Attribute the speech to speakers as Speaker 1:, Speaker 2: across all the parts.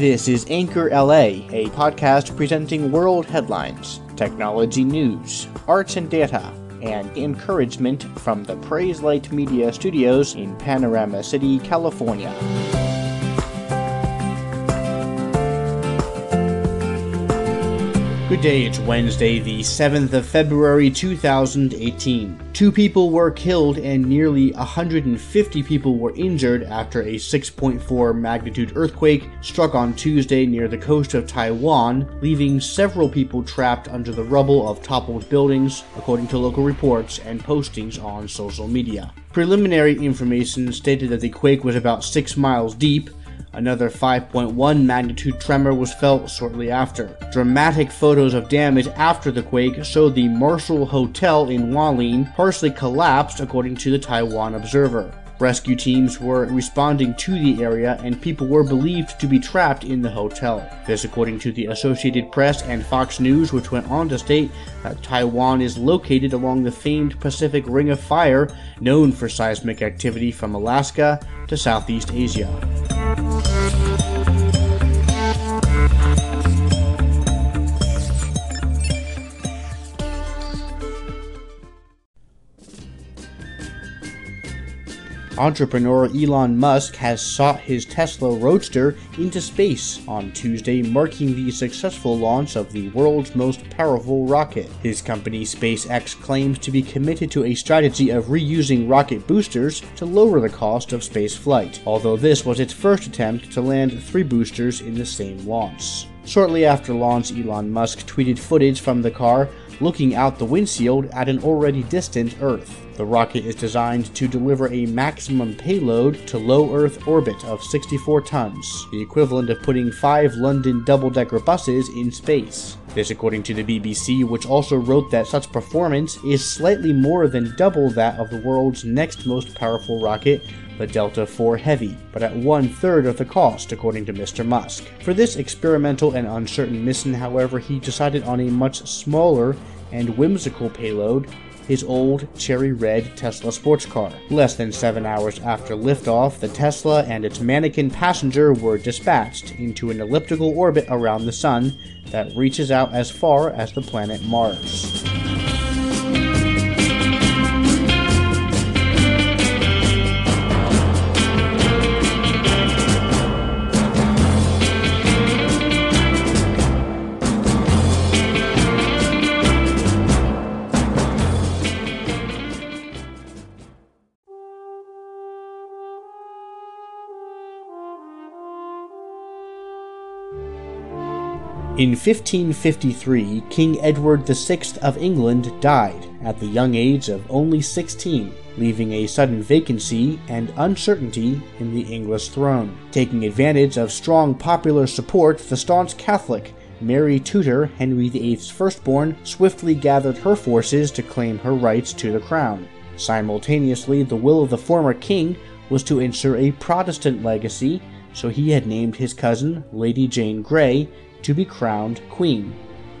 Speaker 1: This is Anchor LA, a podcast presenting world headlines, technology news, arts and data, and encouragement from the Praise Light Media Studios in Panorama City, California. Good day, it's Wednesday, the 7th of February 2018. Two people were killed and nearly 150 people were injured after a 6.4 magnitude earthquake struck on Tuesday near the coast of Taiwan, leaving several people trapped under the rubble of toppled buildings, according to local reports and postings on social media. Preliminary information stated that the quake was about 6 miles deep, Another 5.1 magnitude tremor was felt shortly after. Dramatic photos of damage after the quake showed the Marshal Hotel in Hualien partially collapsed, according to the Taiwan Observer. Rescue teams were responding to the area and people were believed to be trapped in the hotel. This, according to the Associated Press and Fox News, which went on to state that Taiwan is located along the famed Pacific Ring of Fire, known for seismic activity from Alaska to Southeast Asia. Entrepreneur Elon Musk has sought his Tesla Roadster into space on Tuesday, marking the successful launch of the world's most powerful rocket. His company SpaceX claims to be committed to a strategy of reusing rocket boosters to lower the cost of space flight, although this was its first attempt to land three boosters in the same launch. Shortly after launch, Elon Musk tweeted footage from the car looking out the windshield at an already distant Earth. The rocket is designed to deliver a maximum payload to low Earth orbit of 64 tons, the equivalent of putting five London double decker buses in space. This, according to the BBC, which also wrote that such performance is slightly more than double that of the world's next most powerful rocket, the Delta IV Heavy, but at one third of the cost, according to Mr. Musk. For this experimental and uncertain mission, however, he decided on a much smaller and whimsical payload his old cherry red Tesla sports car. Less than seven hours after liftoff, the Tesla and its mannequin passenger were dispatched into an elliptical orbit around the Sun that reaches out as far as the planet Mars. In 1553, King Edward VI of England died at the young age of only 16, leaving a sudden vacancy and uncertainty in the English throne. Taking advantage of strong popular support, the staunch Catholic Mary Tudor, Henry VIII's firstborn, swiftly gathered her forces to claim her rights to the crown. Simultaneously, the will of the former king was to ensure a Protestant legacy, so he had named his cousin, Lady Jane Grey, to be crowned queen,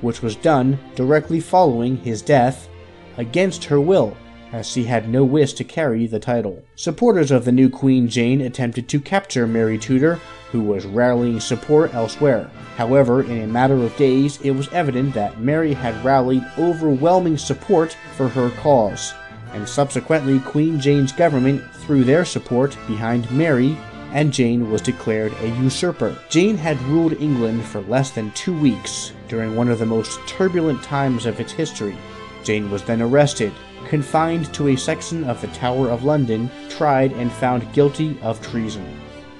Speaker 1: which was done directly following his death against her will, as she had no wish to carry the title. Supporters of the new Queen Jane attempted to capture Mary Tudor, who was rallying support elsewhere. However, in a matter of days, it was evident that Mary had rallied overwhelming support for her cause, and subsequently Queen Jane's government threw their support behind Mary and Jane was declared a usurper. Jane had ruled England for less than two weeks during one of the most turbulent times of its history. Jane was then arrested, confined to a section of the Tower of London, tried, and found guilty of treason.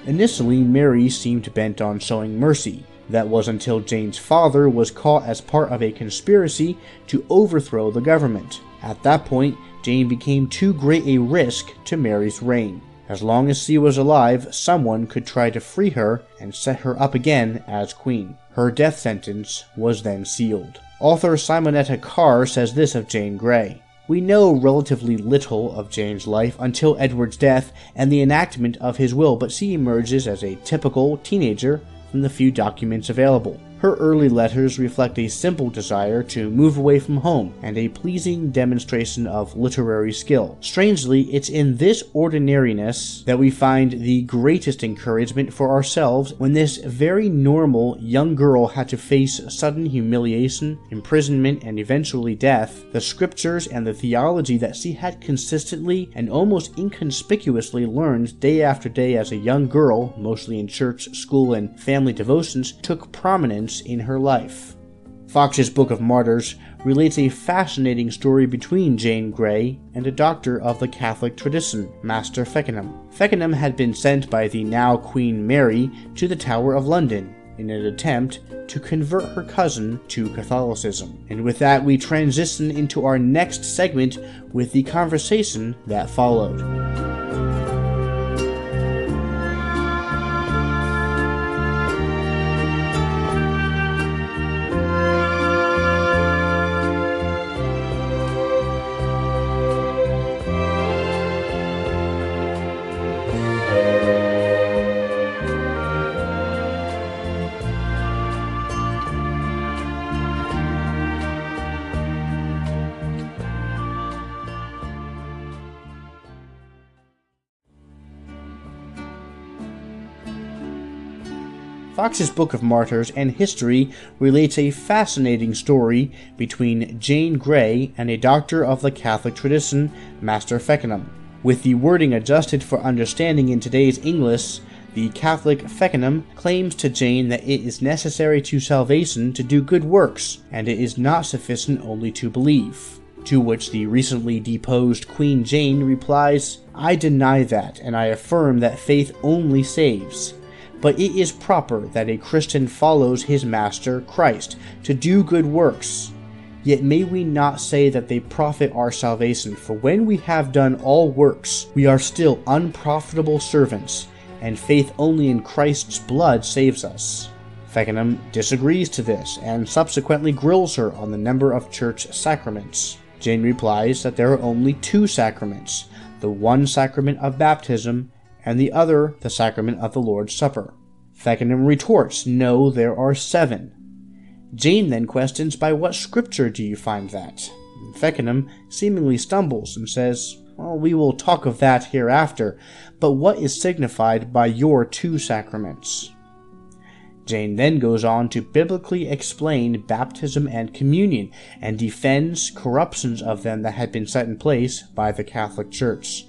Speaker 1: Initially, Mary seemed bent on showing mercy. That was until Jane's father was caught as part of a conspiracy to overthrow the government. At that point, Jane became too great a risk to Mary's reign. As long as she was alive, someone could try to free her and set her up again as queen. Her death sentence was then sealed. Author Simonetta Carr says this of Jane Grey. We know relatively little of Jane's life until Edward's death and the enactment of his will, but she emerges as a typical teenager from the few documents available. Her early letters reflect a simple desire to move away from home and a pleasing demonstration of literary skill. Strangely, it's in this ordinariness that we find the greatest encouragement for ourselves when this very normal young girl had to face sudden humiliation, imprisonment, and eventually death. The scriptures and the theology that she had consistently and almost inconspicuously learned day after day as a young girl, mostly in church, school, and family devotions, took prominence in her life. Foxe's Book of Martyrs relates a fascinating story between Jane Grey and a doctor of the Catholic tradition, Master Feckenham. Feckenham had been sent by the now Queen Mary to the Tower of London in an attempt to convert her cousin to Catholicism. And with that, we transition into our next segment with the conversation that followed. Foxe's Book of Martyrs and History relates a fascinating story between Jane Grey and a doctor of the Catholic tradition, Master Feckenham. With the wording adjusted for understanding in today's English, the Catholic Feckenham claims to Jane that it is necessary to salvation to do good works, and it is not sufficient only to believe. To which the recently deposed Queen Jane replies, I deny that, and I affirm that faith only saves but it is proper that a Christian follows his Master, Christ, to do good works. Yet may we not say that they profit our salvation, for when we have done all works, we are still unprofitable servants, and faith only in Christ's blood saves us. Feckenham disagrees to this, and subsequently grills her on the number of church sacraments. Jane replies that there are only two sacraments the one sacrament of baptism and the other the sacrament of the Lord's Supper. Feckenham retorts, No, there are seven. Jane then questions, By what scripture do you find that? Feckenham seemingly stumbles and says, Well, we will talk of that hereafter, but what is signified by your two sacraments? Jane then goes on to biblically explain baptism and communion and defends corruptions of them that had been set in place by the Catholic Church.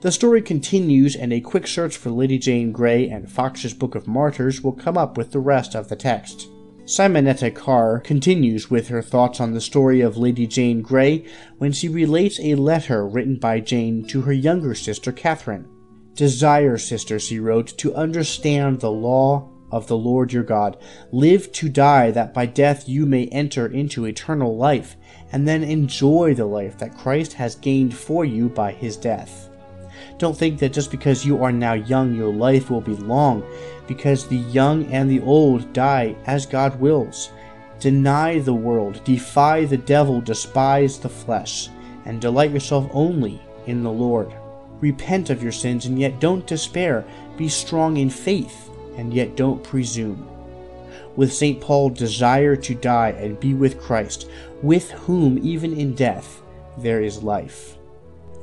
Speaker 1: The story continues, and a quick search for Lady Jane Grey and Foxe's Book of Martyrs will come up with the rest of the text. Simonetta Carr continues with her thoughts on the story of Lady Jane Grey when she relates a letter written by Jane to her younger sister Catherine. Desire, sister, she wrote, to understand the law of the Lord your God. Live to die, that by death you may enter into eternal life, and then enjoy the life that Christ has gained for you by his death. Don't think that just because you are now young, your life will be long, because the young and the old die as God wills. Deny the world, defy the devil, despise the flesh, and delight yourself only in the Lord. Repent of your sins, and yet don't despair. Be strong in faith, and yet don't presume. With St. Paul, desire to die and be with Christ, with whom, even in death, there is life.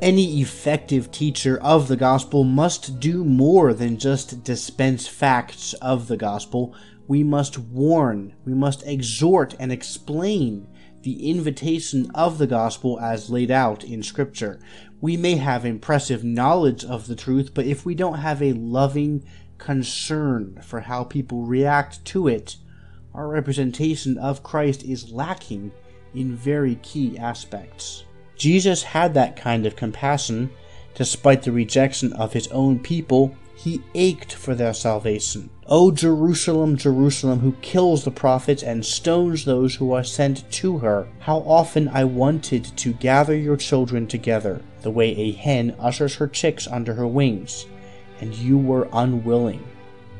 Speaker 1: Any effective teacher of the gospel must do more than just dispense facts of the gospel. We must warn, we must exhort and explain the invitation of the gospel as laid out in Scripture. We may have impressive knowledge of the truth, but if we don't have a loving concern for how people react to it, our representation of Christ is lacking in very key aspects. Jesus had that kind of compassion. Despite the rejection of his own people, he ached for their salvation. O Jerusalem, Jerusalem, who kills the prophets and stones those who are sent to her, how often I wanted to gather your children together, the way a hen ushers her chicks under her wings, and you were unwilling.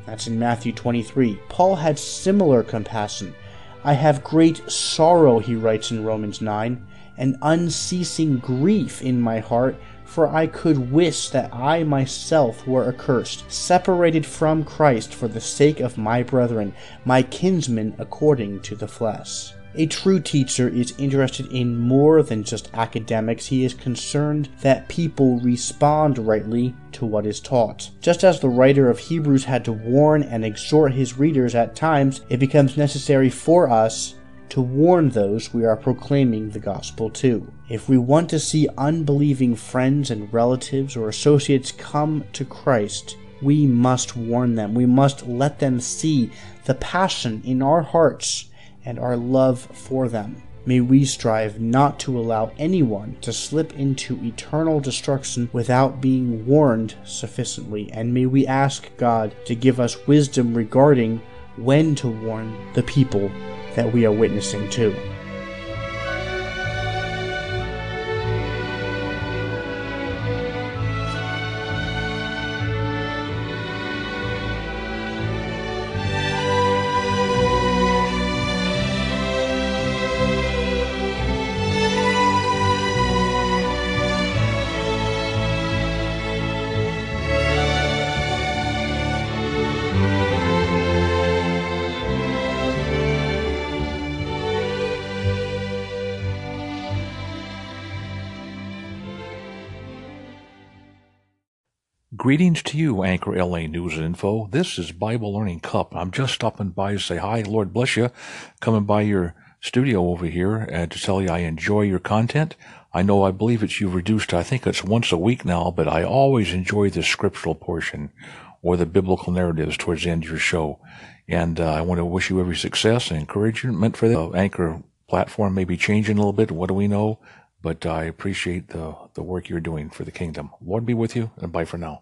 Speaker 1: That's in Matthew 23. Paul had similar compassion. I have great sorrow, he writes in Romans 9 an unceasing grief in my heart For I could wish that I myself were accursed, separated from Christ for the sake of my brethren, my kinsmen according to the flesh. A true teacher is interested in more than just academics. He is concerned that people respond rightly to what is taught. Just as the writer of Hebrews had to warn and exhort his readers at times, it becomes necessary for us to warn those we are proclaiming the gospel to. If we want to see unbelieving friends and relatives or associates come to Christ, we must warn them. We must let them see the passion in our hearts and our love for them. May we strive not to allow anyone to slip into eternal destruction without being warned sufficiently, and may we ask God to give us wisdom regarding when to warn the people that we are witnessing to.
Speaker 2: Greetings to you, Anchor LA News and Info. This is Bible Learning Cup. I'm just stopping by to say hi, Lord bless you, coming by your studio over here and to tell you I enjoy your content. I know I believe it's you've reduced, I think it's once a week now, but I always enjoy the scriptural portion or the biblical narratives towards the end of your show. And uh, I want to wish you every success and encouragement for the Anchor platform may be changing a little bit. What do we know? But I appreciate the, the work you're doing for the kingdom. Lord be with you, and bye for now.